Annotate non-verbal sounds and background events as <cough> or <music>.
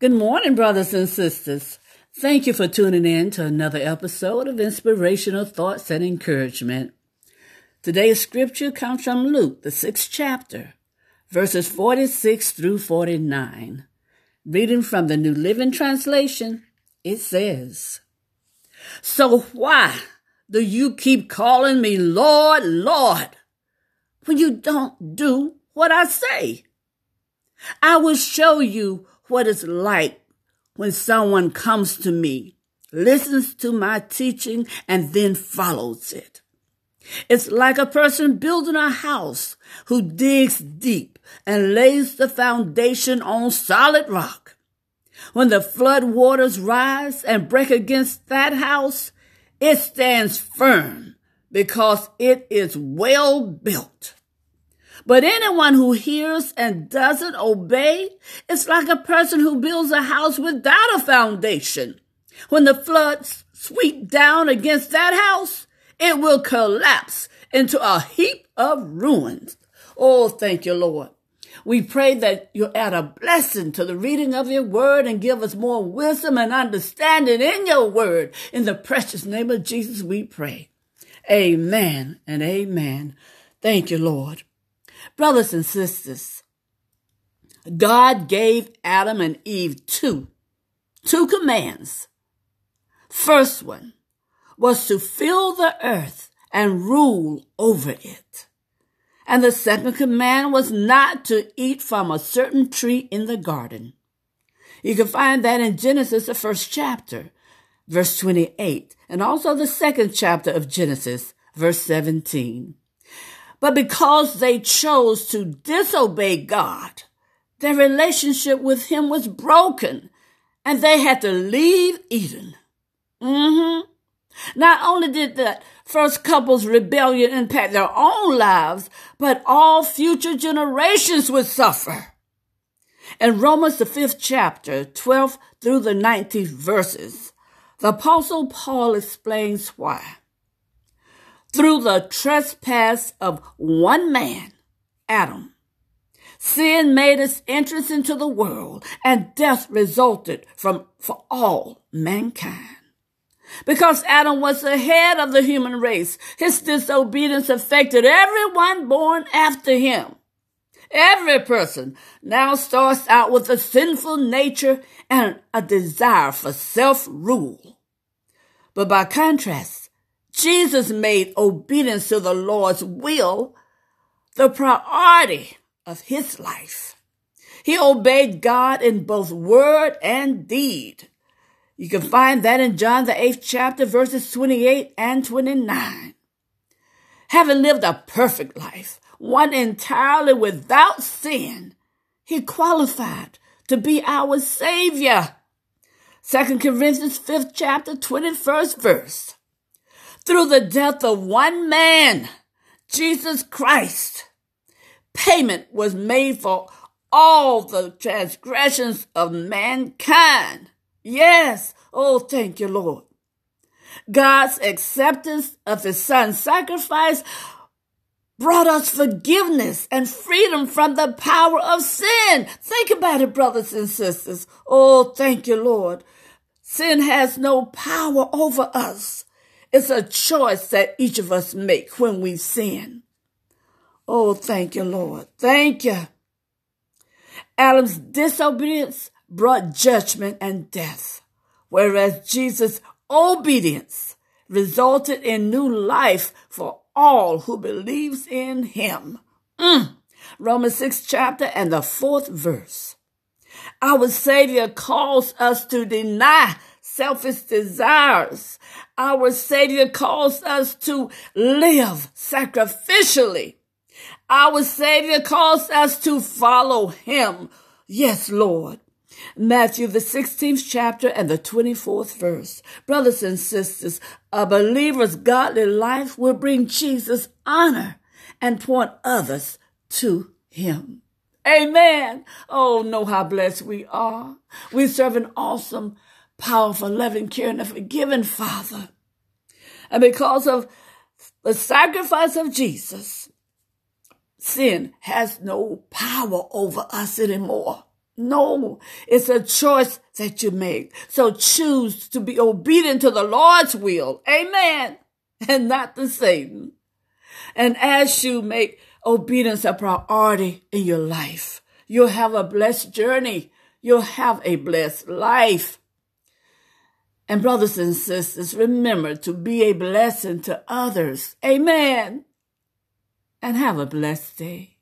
Good morning, brothers and sisters. Thank you for tuning in to another episode of Inspirational Thoughts and Encouragement. Today's scripture comes from Luke, the sixth chapter, verses 46 through 49. Reading from the New Living Translation, it says, So why do you keep calling me Lord, Lord, when you don't do what I say? I will show you what it's like when someone comes to me, listens to my teaching, and then follows it. It's like a person building a house who digs deep and lays the foundation on solid rock. When the flood waters rise and break against that house, it stands firm because it is well built. But anyone who hears and doesn't obey is like a person who builds a house without a foundation. When the floods sweep down against that house, it will collapse into a heap of ruins. Oh, thank you, Lord. We pray that you add a blessing to the reading of your word and give us more wisdom and understanding in your word. In the precious name of Jesus, we pray. Amen and amen. Thank you, Lord. Brothers and sisters, God gave Adam and Eve two, two commands. First one was to fill the earth and rule over it. And the second command was not to eat from a certain tree in the garden. You can find that in Genesis, the first chapter, verse 28, and also the second chapter of Genesis, verse 17. But because they chose to disobey God, their relationship with Him was broken and they had to leave Eden. Mm-hmm. Not only did that first couple's rebellion impact their own lives, but all future generations would suffer. In Romans, the fifth chapter, 12th through the 19th verses, the apostle Paul explains why. Through the trespass of one man, Adam, sin made its entrance into the world and death resulted from for all mankind. Because Adam was the head of the human race, his disobedience affected everyone born after him. Every person now starts out with a sinful nature and a desire for self-rule. But by contrast, Jesus made obedience to the Lord's will the priority of his life. He obeyed God in both word and deed. You can find that in John the 8th chapter verses 28 and 29. Having lived a perfect life, one entirely without sin, he qualified to be our savior. 2 Corinthians 5th chapter 21st verse through the death of one man, Jesus Christ. Payment was made for all the transgressions of mankind. Yes. Oh, thank you, Lord. God's acceptance of his son's sacrifice brought us forgiveness and freedom from the power of sin. Think about it, brothers and sisters. Oh, thank you, Lord. Sin has no power over us. It's a choice that each of us make when we sin. Oh, thank you, Lord. Thank you. Adam's disobedience brought judgment and death, whereas Jesus' obedience resulted in new life for all who believes in him. Mm. Romans 6 chapter and the fourth verse. Our Savior calls us to deny selfish desires. Our Savior calls us to live sacrificially. Our Savior calls us to follow Him. Yes, Lord. Matthew, the 16th chapter and the 24th verse. Brothers and sisters, a believer's godly life will bring Jesus honor and point others to Him. Amen. Oh, know how blessed we are. We serve an awesome powerful, loving, caring, and forgiving Father. And because of the sacrifice of Jesus, sin has no power over us anymore. No, it's a choice that you make. So choose to be obedient to the Lord's will. Amen. <laughs> And not to Satan. And as you make obedience a priority in your life, you'll have a blessed journey. You'll have a blessed life. And brothers and sisters, remember to be a blessing to others. Amen. And have a blessed day.